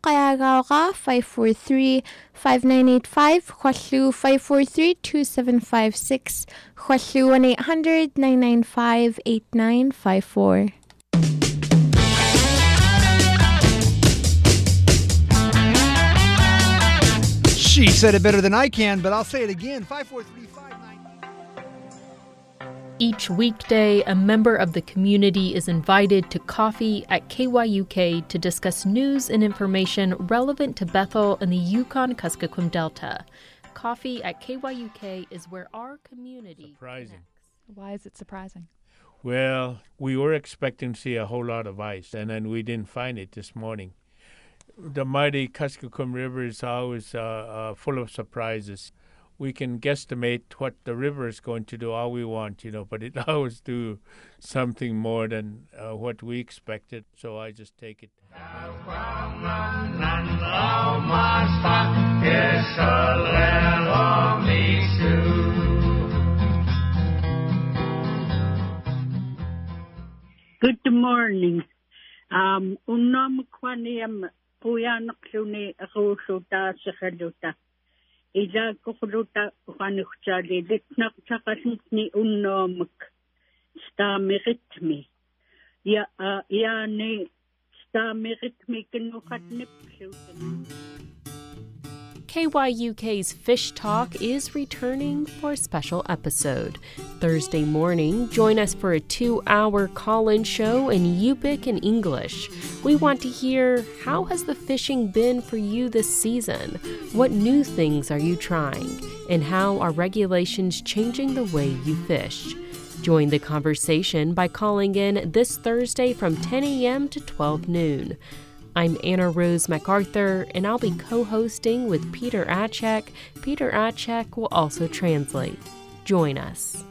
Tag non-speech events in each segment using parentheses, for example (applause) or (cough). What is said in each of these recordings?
Kaya gao 543-5985 Khwaslu 543-2756 Khwaslu 1-800-995-8954 She said it better than I can, but I'll say it again. 54359. Each weekday, a member of the community is invited to coffee at KYUK to discuss news and information relevant to Bethel and the Yukon Kuskokwim Delta. Coffee at KYUK is where our community Surprising. connects. Why is it surprising? Well, we were expecting to see a whole lot of ice, and then we didn't find it this morning. The mighty Kuskokwim River is always uh, uh, full of surprises. We can guesstimate what the river is going to do all we want, you know, (laughs) but it always do something more than uh, what we expected. So I just take it. Good morning. Um, unam kwaniam puyanak luni rusuta илааккорлута уқануктаали литнартақаллитни уннуамак стаамеритми я яани стаамеритми киннуқатнипплуутани KYUK's Fish Talk is returning for a special episode. Thursday morning, join us for a two hour call in show in Yupik and English. We want to hear how has the fishing been for you this season? What new things are you trying? And how are regulations changing the way you fish? Join the conversation by calling in this Thursday from 10 a.m. to 12 noon. I'm Anna Rose MacArthur, and I'll be co hosting with Peter Atchak. Peter Atchak will also translate. Join us.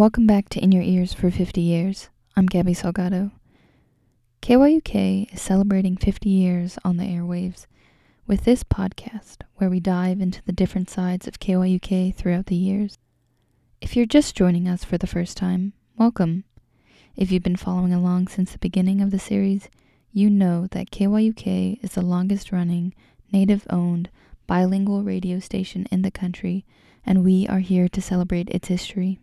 Welcome back to In Your Ears for 50 Years. I'm Gabby Salgado. KYUK is celebrating 50 years on the airwaves with this podcast where we dive into the different sides of KYUK throughout the years. If you're just joining us for the first time, welcome. If you've been following along since the beginning of the series, you know that KYUK is the longest running, native owned, bilingual radio station in the country, and we are here to celebrate its history.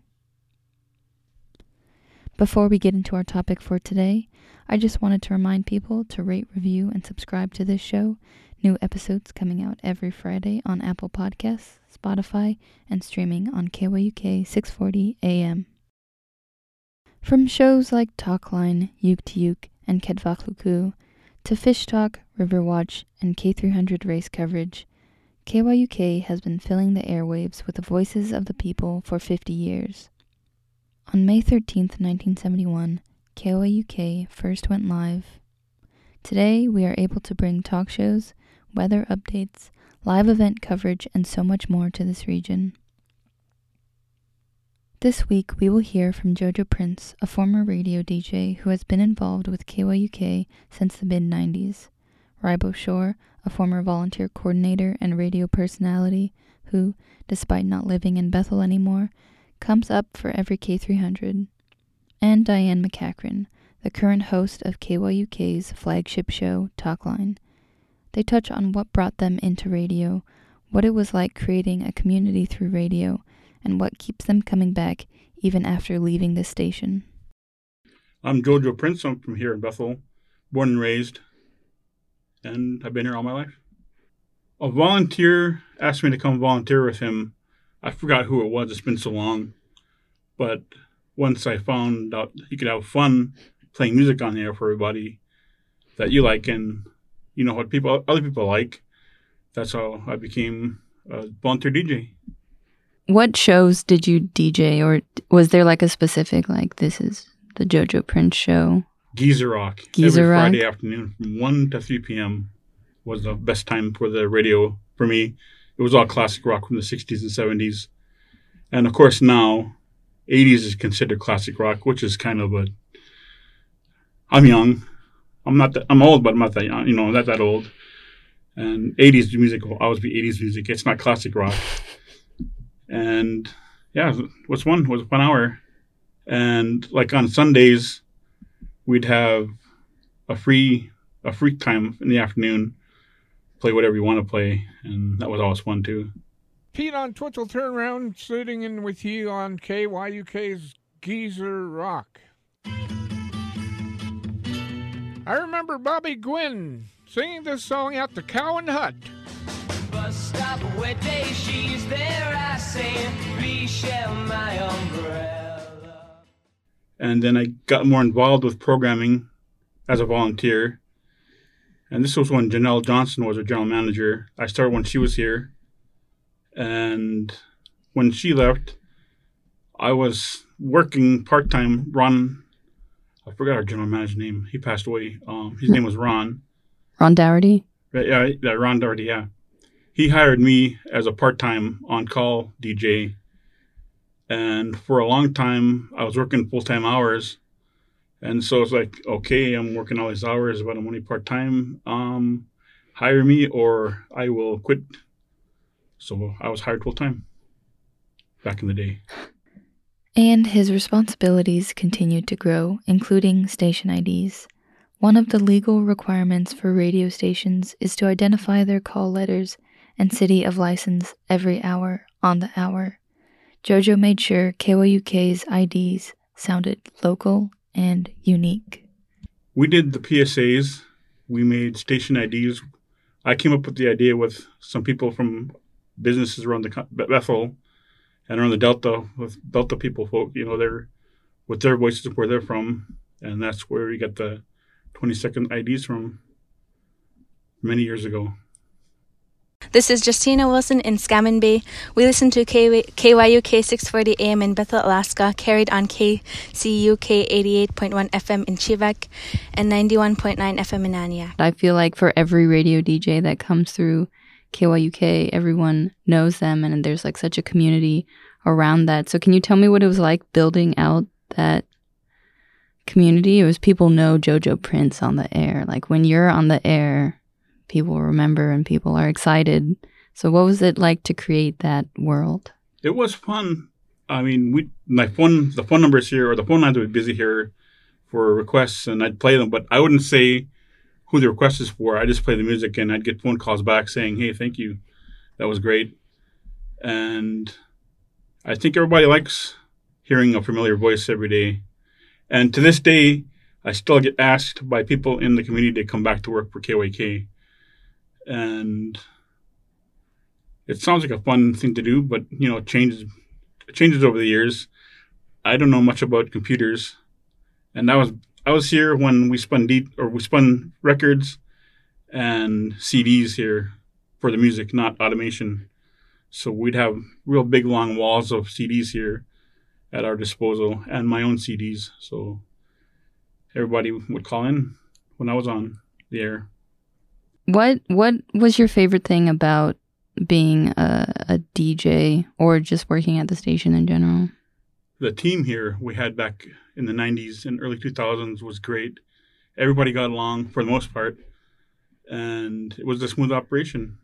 Before we get into our topic for today, I just wanted to remind people to rate, review, and subscribe to this show. New episodes coming out every Friday on Apple Podcasts, Spotify, and streaming on KYUK 640 AM. From shows like Talkline, Yuk to Yuk, and Kedvakluku, to Fish Talk, Riverwatch, and K300 race coverage, KYUK has been filling the airwaves with the voices of the people for 50 years. On May 13th, 1971, KYUK first went live. Today, we are able to bring talk shows, weather updates, live event coverage, and so much more to this region. This week, we will hear from Jojo Prince, a former radio DJ who has been involved with KYUK since the mid 90s. Ribo Shore, a former volunteer coordinator and radio personality who, despite not living in Bethel anymore, comes up for every K300. And Diane McCachran, the current host of KYUK's flagship show, Talkline. They touch on what brought them into radio, what it was like creating a community through radio, and what keeps them coming back even after leaving the station. I'm Jojo Prince. I'm from here in Bethel, born and raised, and I've been here all my life. A volunteer asked me to come volunteer with him. I forgot who it was, it's been so long. But once I found out you could have fun playing music on the air for everybody that you like and you know what people other people like, that's how I became a volunteer DJ. What shows did you DJ, or was there like a specific like this is the JoJo Prince show? Geezer Rock. Geezer Every Rock? Friday afternoon from 1 to 3 p.m. was the best time for the radio for me. It was all classic rock from the 60s and 70s. And of course, now 80s is considered classic rock, which is kind of a. I'm young. I'm not that, I'm old, but I'm not that young, you know, not that old. And 80s music will always be 80s music. It's not classic rock. And yeah, fun. It was fun hour. And like on Sundays, we'd have a free a free time in the afternoon, play whatever you want to play, and that was always fun too. Pete on Twitch will turn around sitting in with you on KYUK's Geezer Rock. I remember Bobby Gwynn singing this song at the Cowan Hut. Bus stop where day she's there, I say, please share my umbrella. And then I got more involved with programming as a volunteer. And this was when Janelle Johnson was our general manager. I started when she was here. And when she left, I was working part time. Ron, I forgot our general manager's name. He passed away. Um, his name was Ron. Ron Dougherty. Right, yeah, yeah, Ron Doherty, yeah. He hired me as a part-time on-call DJ, and for a long time I was working full-time hours, and so it's like, okay, I'm working all these hours, but I'm only part-time. Um, hire me or I will quit. So I was hired full-time back in the day. And his responsibilities continued to grow, including station IDs. One of the legal requirements for radio stations is to identify their call letters and city of license every hour on the hour. JoJo made sure KYUK's IDs sounded local and unique. We did the PSAs. We made station IDs. I came up with the idea with some people from businesses around the Bethel and around the Delta with Delta people folk. You know, they're with their voices where they're from, and that's where we got the 20 second IDs from many years ago. This is Justina Wilson in Scammon Bay. We listen to KYUK 640 AM in Bethel, Alaska, carried on KCUK 88.1 FM in Chevak and 91.9 FM in Aniak. I feel like for every radio DJ that comes through KYUK, everyone knows them and there's like such a community around that. So can you tell me what it was like building out that community? It was people know JoJo Prince on the air. Like when you're on the air, people remember and people are excited. So what was it like to create that world? It was fun. I mean, we my phone the phone numbers here or the phone lines would be busy here for requests, and I'd play them, but I wouldn't say who the request is for. I just play the music, and I'd get phone calls back saying, "Hey, thank you, that was great," and I think everybody likes hearing a familiar voice every day. And to this day, I still get asked by people in the community to come back to work for KYK. And it sounds like a fun thing to do, but you know, changes changes over the years. I don't know much about computers, and I was I was here when we spun deep or we spun records and CDs here for the music, not automation. So we'd have real big long walls of CDs here at our disposal and my own CDs. So everybody would call in when I was on the air. What what was your favorite thing about being a, a DJ or just working at the station in general? The team here we had back in the 90s and early 2000s was great. Everybody got along for the most part, and it was a smooth operation.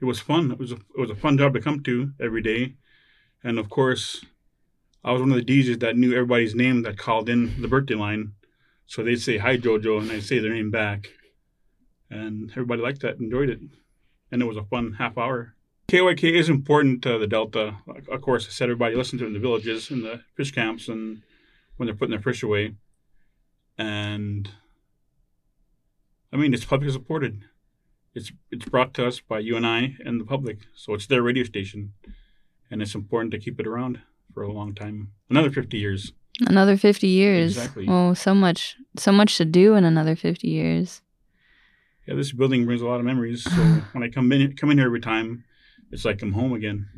It was fun. It was a, it was a fun job to come to every day, and of course, I was one of the DJs that knew everybody's name that called in the birthday line. So they'd say hi JoJo, and I'd say their name back, and everybody liked that, enjoyed it, and it was a fun half hour. KYK is important to the Delta. Of course, I said everybody listen to it in the villages, in the fish camps, and when they're putting their fish away. And I mean, it's public supported. It's it's brought to us by you and I and the public, so it's their radio station, and it's important to keep it around for a long time, another fifty years. Another 50 years. Exactly. Oh, so much, so much to do in another 50 years. Yeah, this building brings a lot of memories. So (laughs) when I come in, come in here every time, it's like I'm home again.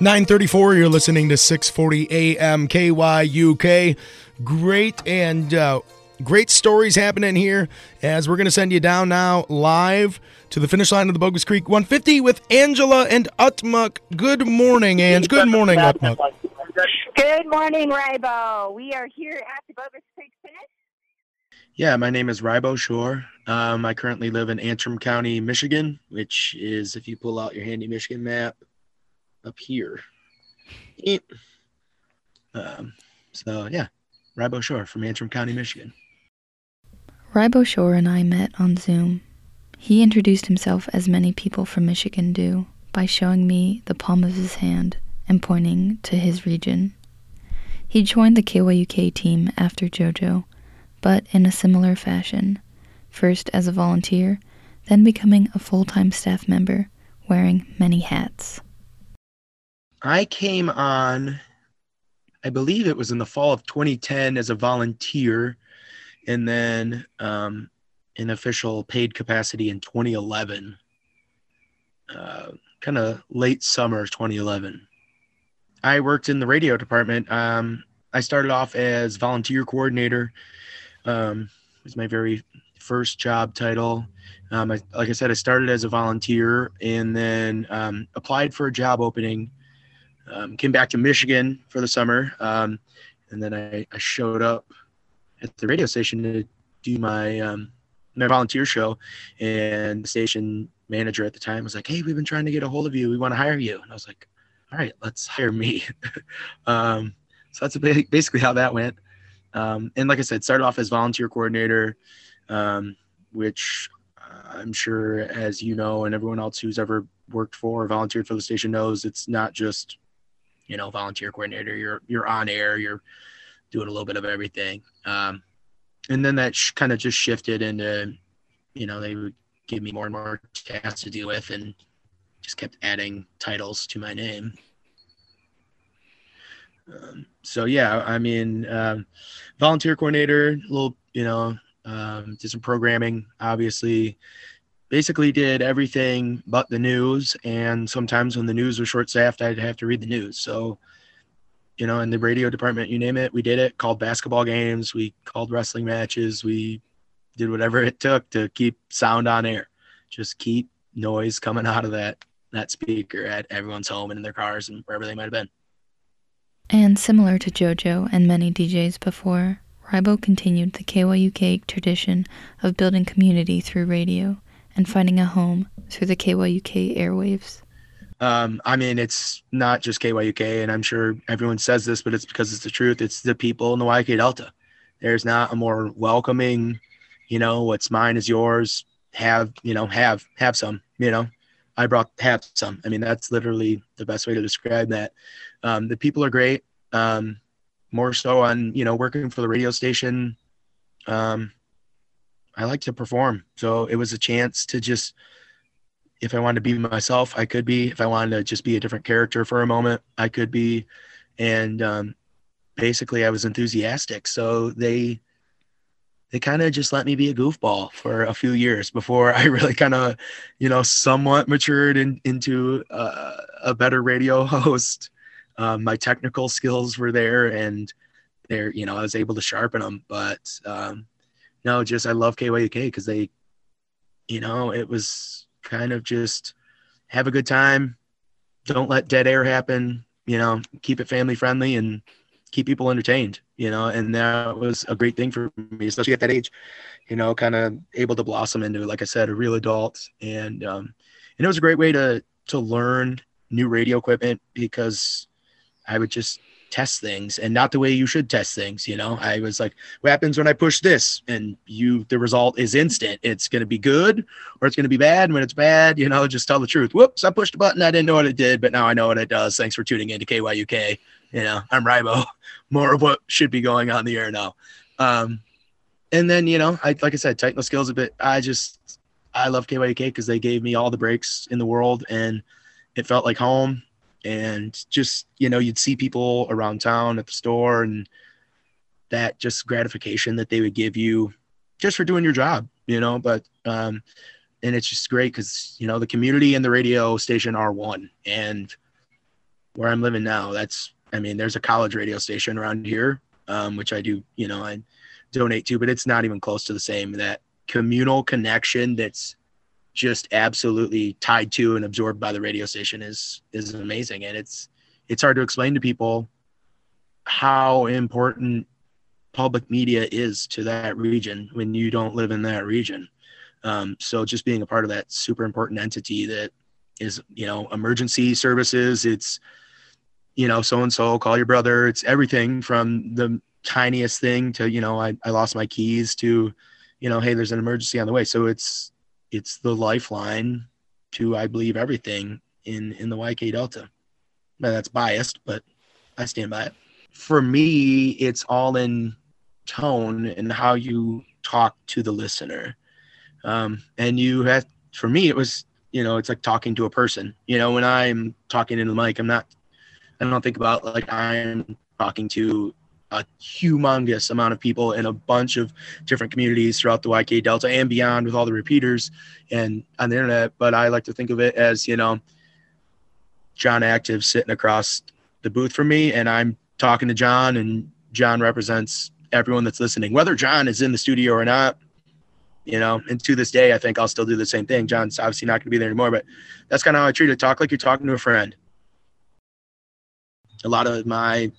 934 you're listening to 640 am kyuk great and uh, great stories happening here as we're going to send you down now live to the finish line of the bogus creek 150 with angela and utmuk good morning ange good morning (laughs) utmuk Good morning, Ribo. We are here at the Bogus Creek Finish. Yeah, my name is Ribo Shore. Um, I currently live in Antrim County, Michigan, which is, if you pull out your handy Michigan map, up here. Um, so, yeah, Ribo Shore from Antrim County, Michigan. Ribo Shore and I met on Zoom. He introduced himself as many people from Michigan do by showing me the palm of his hand and pointing to his region. He joined the KYUK team after JoJo, but in a similar fashion, first as a volunteer, then becoming a full time staff member, wearing many hats. I came on, I believe it was in the fall of 2010 as a volunteer, and then um, in official paid capacity in 2011, uh, kind of late summer 2011. I worked in the radio department. Um, I started off as volunteer coordinator. Um, it was my very first job title. Um, I, like I said, I started as a volunteer and then um, applied for a job opening. Um, came back to Michigan for the summer, um, and then I, I showed up at the radio station to do my um, my volunteer show. And the station manager at the time was like, "Hey, we've been trying to get a hold of you. We want to hire you." And I was like, "All right, let's hire me." (laughs) um, so that's basically how that went. Um, and like I said, started off as volunteer coordinator, um, which I'm sure, as you know, and everyone else who's ever worked for or volunteered for the station knows, it's not just you know volunteer coordinator. You're you're on air. You're doing a little bit of everything. Um, and then that sh- kind of just shifted into, you know, they would give me more and more tasks to deal with, and just kept adding titles to my name. Um, so yeah, I mean, um, volunteer coordinator, a little, you know, um, did some programming, obviously. Basically, did everything but the news, and sometimes when the news was short-staffed, I'd have to read the news. So, you know, in the radio department, you name it, we did it. Called basketball games, we called wrestling matches, we did whatever it took to keep sound on air, just keep noise coming out of that that speaker at everyone's home and in their cars and wherever they might have been. And similar to JoJo and many DJs before, Ribo continued the KYUK tradition of building community through radio and finding a home through the KYUK airwaves. Um, I mean, it's not just KYUK, and I'm sure everyone says this, but it's because it's the truth. It's the people in the YK Delta. There's not a more welcoming, you know, what's mine is yours. Have, you know, have, have some, you know. I brought have some. I mean, that's literally the best way to describe that. Um, the people are great. Um, more so on, you know, working for the radio station. Um, I like to perform. So it was a chance to just, if I wanted to be myself, I could be. If I wanted to just be a different character for a moment, I could be. And um, basically, I was enthusiastic. So they, they kind of just let me be a goofball for a few years before I (laughs) really kind of, you know, somewhat matured in, into uh, a better radio (laughs) host. Um, my technical skills were there, and there, you know, I was able to sharpen them. But um, no, just I love KYUK because they, you know, it was kind of just have a good time, don't let dead air happen, you know, keep it family friendly and keep people entertained, you know, and that was a great thing for me, especially at that age, you know, kind of able to blossom into, like I said, a real adult. And, um, and it was a great way to, to learn new radio equipment because I would just test things and not the way you should test things. You know, I was like, what happens when I push this? And you, the result is instant. It's going to be good or it's going to be bad. And when it's bad, you know, just tell the truth. Whoops, I pushed a button. I didn't know what it did, but now I know what it does. Thanks for tuning in to KYUK. You know, I'm Ribo. (laughs) More of what should be going on the air now. Um, and then, you know, I, like I said, tighten the skills a bit. I just, I love KYUK because they gave me all the breaks in the world and it felt like home. And just you know you'd see people around town at the store and that just gratification that they would give you just for doing your job you know but um and it's just great because you know the community and the radio station are one. And where i'm living now that's i mean there's a college radio station around here um, which i do you know i donate to but it's not even close to the same that communal connection that's just absolutely tied to and absorbed by the radio station is is amazing. And it's it's hard to explain to people how important public media is to that region when you don't live in that region. Um, so just being a part of that super important entity that is you know emergency services it's you know so and so call your brother it's everything from the tiniest thing to you know I, I lost my keys to you know hey there's an emergency on the way. So it's it's the lifeline to I believe everything in in the YK Delta. Now that's biased, but I stand by it. For me, it's all in tone and how you talk to the listener. Um, and you have for me it was you know it's like talking to a person. You know when I'm talking into the mic, I'm not I don't think about like I'm talking to a humongous amount of people in a bunch of different communities throughout the YK Delta and beyond with all the repeaters and on the internet. But I like to think of it as, you know, John Active sitting across the booth from me and I'm talking to John and John represents everyone that's listening, whether John is in the studio or not. You know, and to this day, I think I'll still do the same thing. John's obviously not going to be there anymore, but that's kind of how I treat it. Talk like you're talking to a friend. A lot of my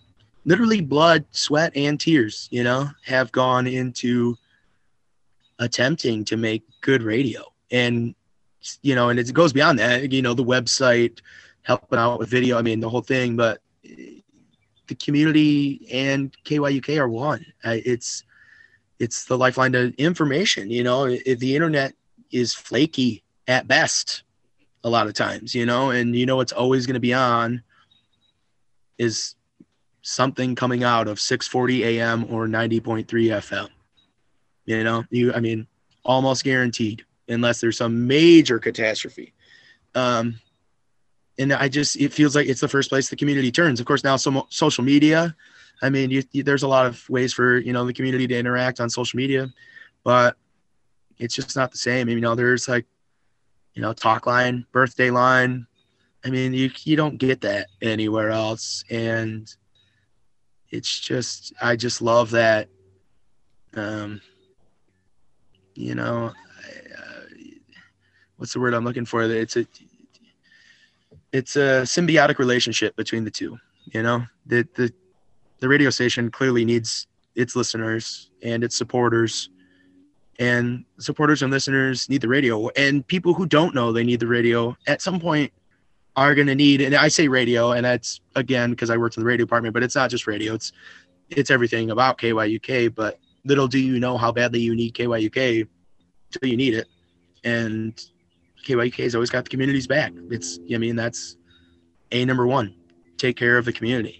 literally blood, sweat, and tears, you know, have gone into attempting to make good radio. And, you know, and it goes beyond that, you know, the website, helping out with video, I mean, the whole thing, but the community and KYUK are one. It's, it's the lifeline to information, you know, the internet is flaky at best a lot of times, you know, and you know, it's always going to be on is something coming out of 640 AM or 90.3 FM. You know, you I mean, almost guaranteed unless there's some major catastrophe. Um, and I just it feels like it's the first place the community turns. Of course, now some social media. I mean, you, you, there's a lot of ways for you know the community to interact on social media, but it's just not the same. You know, there's like, you know, talk line, birthday line. I mean, you you don't get that anywhere else, and it's just I just love that. Um, you know, uh, what's the word I'm looking for? It's a it's a symbiotic relationship between the two. You know, the the the radio station clearly needs its listeners and its supporters and supporters and listeners need the radio and people who don't know they need the radio at some point are going to need and i say radio and that's again because i worked in the radio department but it's not just radio it's it's everything about kyuk but little do you know how badly you need kyuk till you need it. And kyuk has always got the community's back. It's i mean that's a number one. Take care of the community.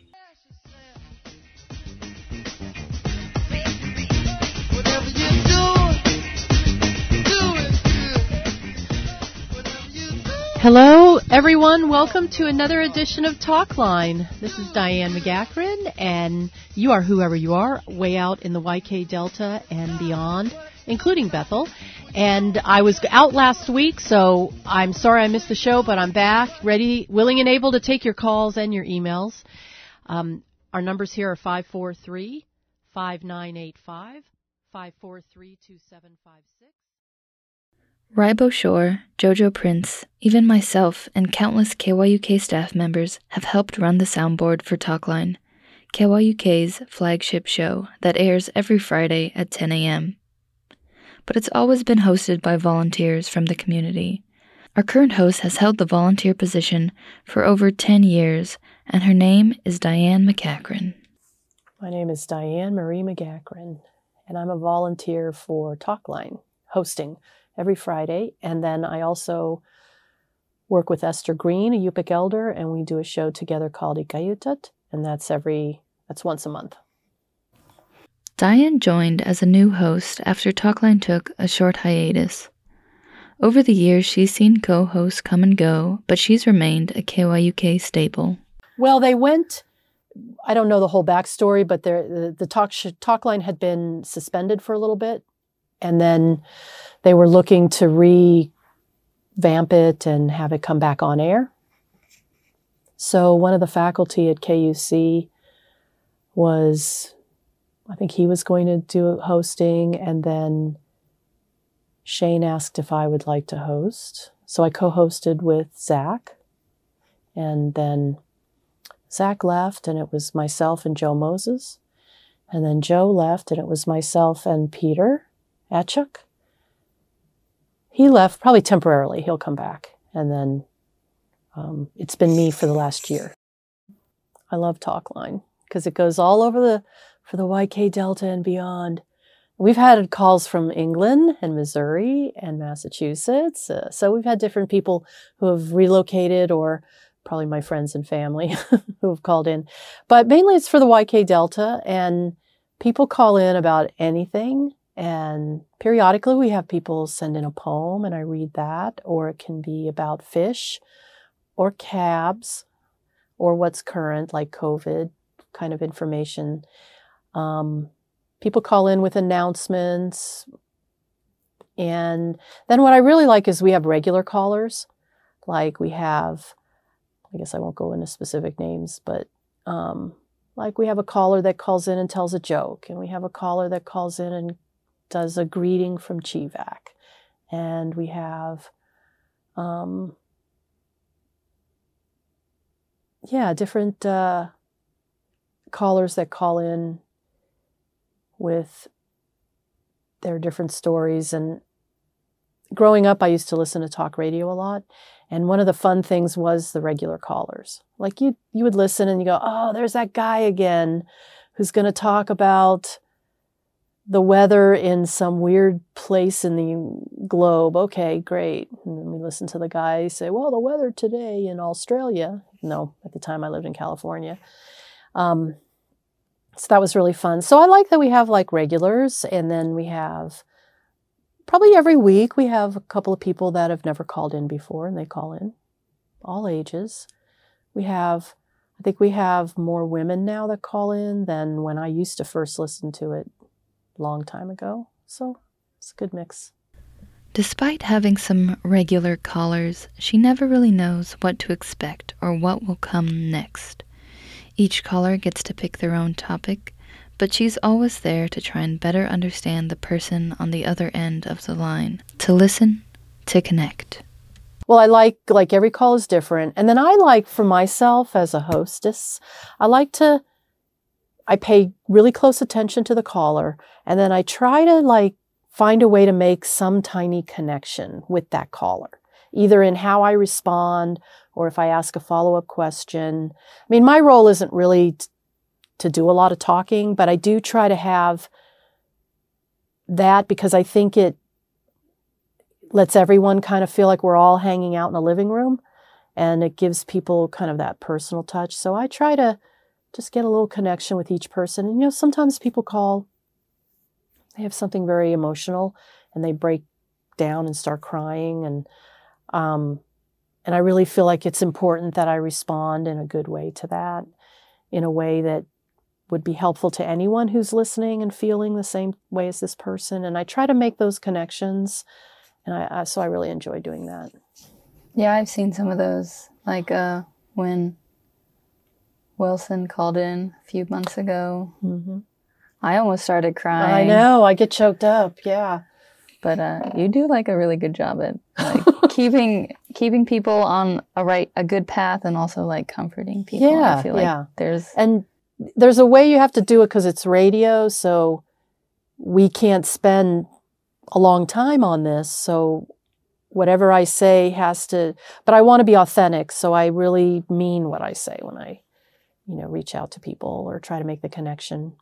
Hello, everyone. Welcome to another edition of Talkline. This is Diane McGackran, and you are whoever you are, way out in the YK Delta and beyond, including Bethel. And I was out last week, so I'm sorry I missed the show, but I'm back, ready, willing, and able to take your calls and your emails. Um, our numbers here are 543 5985 543 2756. Ribo Shore, Jojo Prince, even myself, and countless KYUK staff members have helped run the soundboard for Talkline, KYUK's flagship show that airs every Friday at 10 a.m. But it's always been hosted by volunteers from the community. Our current host has held the volunteer position for over 10 years, and her name is Diane McCachran. My name is Diane Marie McGackran, and I'm a volunteer for Talkline, hosting every Friday. And then I also work with Esther Green, a Yupik elder, and we do a show together called Ikayutat, and that's every that's once a month. Diane joined as a new host after Talkline took a short hiatus. Over the years, she's seen co hosts come and go, but she's remained a KYUK staple. Well, they went. I don't know the whole backstory, but the the talk sh- talk line had been suspended for a little bit, and then they were looking to revamp it and have it come back on air. So one of the faculty at KUC was, I think he was going to do hosting, and then Shane asked if I would like to host. So I co-hosted with Zach, and then Zach left, and it was myself and Joe Moses. And then Joe left, and it was myself and Peter Atchak. He left probably temporarily. He'll come back. And then um, it's been me for the last year. I love Talkline because it goes all over the for the YK Delta and beyond. We've had calls from England and Missouri and Massachusetts. Uh, so we've had different people who have relocated or probably my friends and family (laughs) who have called in. But mainly it's for the YK Delta and people call in about anything. And periodically we have people send in a poem and I read that, or it can be about fish or cabs or what's current, like COVID kind of information. Um, people call in with announcements. And then what I really like is we have regular callers. Like we have, I guess I won't go into specific names, but um, like we have a caller that calls in and tells a joke, and we have a caller that calls in and does a greeting from Chevak, and we have, um, yeah, different uh, callers that call in with their different stories. And growing up, I used to listen to talk radio a lot. And one of the fun things was the regular callers. Like you, you would listen and you go, "Oh, there's that guy again, who's going to talk about the weather in some weird place in the globe." Okay, great. And then we listen to the guy say, "Well, the weather today in Australia." No, at the time I lived in California. Um, so that was really fun. So I like that we have like regulars, and then we have probably every week we have a couple of people that have never called in before, and they call in, all ages. We have, I think we have more women now that call in than when I used to first listen to it long time ago. So it's a good mix. Despite having some regular callers, she never really knows what to expect or what will come next. Each caller gets to pick their own topic, but she's always there to try and better understand the person on the other end of the line, to listen, to connect. Well, I like like every call is different. And then I like for myself as a hostess, I like to I pay really close attention to the caller and then I try to like find a way to make some tiny connection with that caller, either in how I respond or if I ask a follow-up question. I mean, my role isn't really t- to do a lot of talking, but I do try to have that because I think it lets everyone kind of feel like we're all hanging out in the living room and it gives people kind of that personal touch. So I try to just get a little connection with each person. And you know, sometimes people call, they have something very emotional and they break down and start crying and um and I really feel like it's important that I respond in a good way to that, in a way that would be helpful to anyone who's listening and feeling the same way as this person. And I try to make those connections. And I, I so I really enjoy doing that. Yeah, I've seen some of those. Like uh, when Wilson called in a few months ago. Mm-hmm. I almost started crying. I know, I get choked up. Yeah. But uh, you do like a really good job at like (laughs) keeping keeping people on a right a good path and also like comforting people. Yeah, I feel like yeah. there's and there's a way you have to do it because it's radio, so we can't spend a long time on this. So whatever I say has to, but I want to be authentic, so I really mean what I say when I, you know, reach out to people or try to make the connection.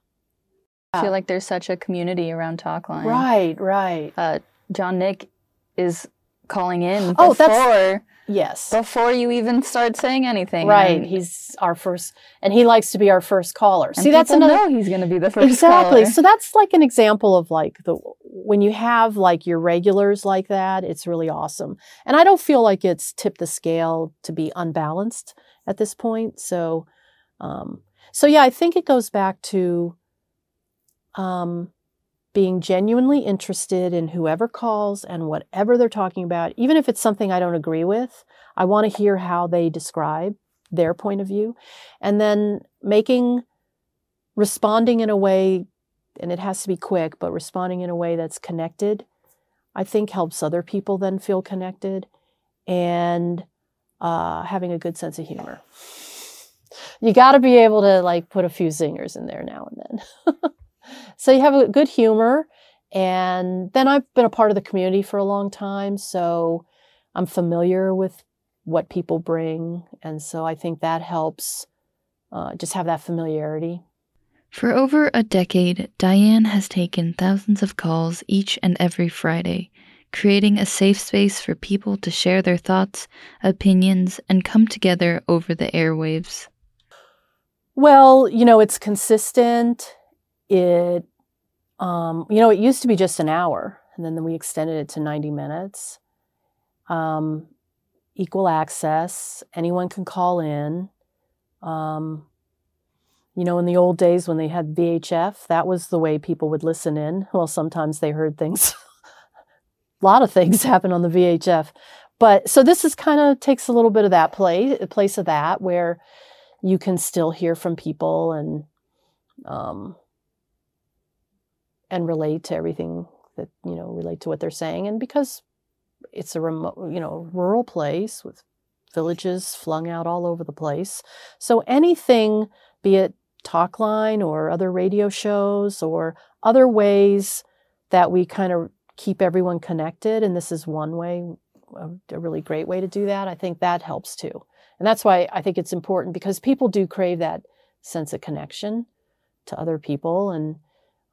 I feel like there's such a community around Talkline. Right, right. Uh, John Nick is calling in Oh, before that's yes. before you even start saying anything. Right, And- he's our first, and he likes to be our first caller. See, that's another. know he's going to be the first exactly. caller. So that's like an example of like the when you have like your regulars like that, it's really awesome. And I don't feel like it's tipped the scale to be unbalanced at this point. So, um, so yeah, I think it goes back to um, being genuinely interested in whoever calls and whatever they're talking about, even if it's something I don't agree with. I want to hear how they describe their point of view, and then making responding in a way and it has to be quick, but responding in a way that's connected, I think helps other people then feel connected and uh, having a good sense of humor. You got to be able to like put a few zingers in there now and then. (laughs) so you have a good humor. And then I've been a part of the community for a long time. So I'm familiar with what people bring. And so I think that helps uh, just have that familiarity. For over a decade, Diane has taken thousands of calls each and every Friday, creating a safe space for people to share their thoughts, opinions, and come together over the airwaves. Well, you know, it's consistent. It, um, you know, it used to be just an hour, and then we extended it to 90 minutes. Um, equal access, anyone can call in. Um, you know, in the old days when they had VHF, that was the way people would listen in. Well, sometimes they heard things. (laughs) a lot of things (laughs) happen on the VHF. But so this is kind of takes a little bit of that place, place of that where you can still hear from people and um, and relate to everything that you know relate to what they're saying and because it's a remote you know rural place with villages flung out all over the place so anything be it talk line or other radio shows or other ways that we kind of keep everyone connected. And this is one way, a really great way to do that. I think that helps too. And that's why I think it's important because people do crave that sense of connection to other people. And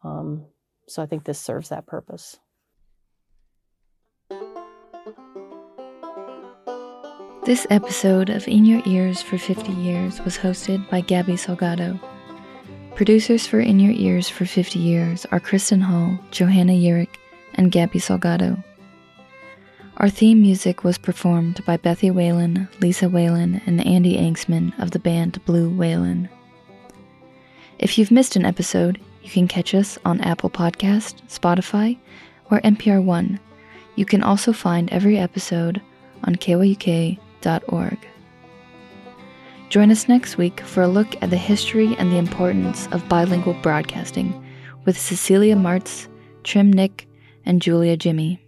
um, so I think this serves that purpose. This episode of In Your Ears for 50 Years was hosted by Gabby Salgado. Producers for In Your Ears for 50 years are Kristen Hall, Johanna Eurich, and Gabby Salgado. Our theme music was performed by Bethy Whalen, Lisa Whalen, and Andy Angsman of the band Blue Whalen. If you've missed an episode, you can catch us on Apple Podcast, Spotify, or NPR One. You can also find every episode on kyuk.org. Join us next week for a look at the history and the importance of bilingual broadcasting with Cecilia Martz, Trim Nick, and Julia Jimmy.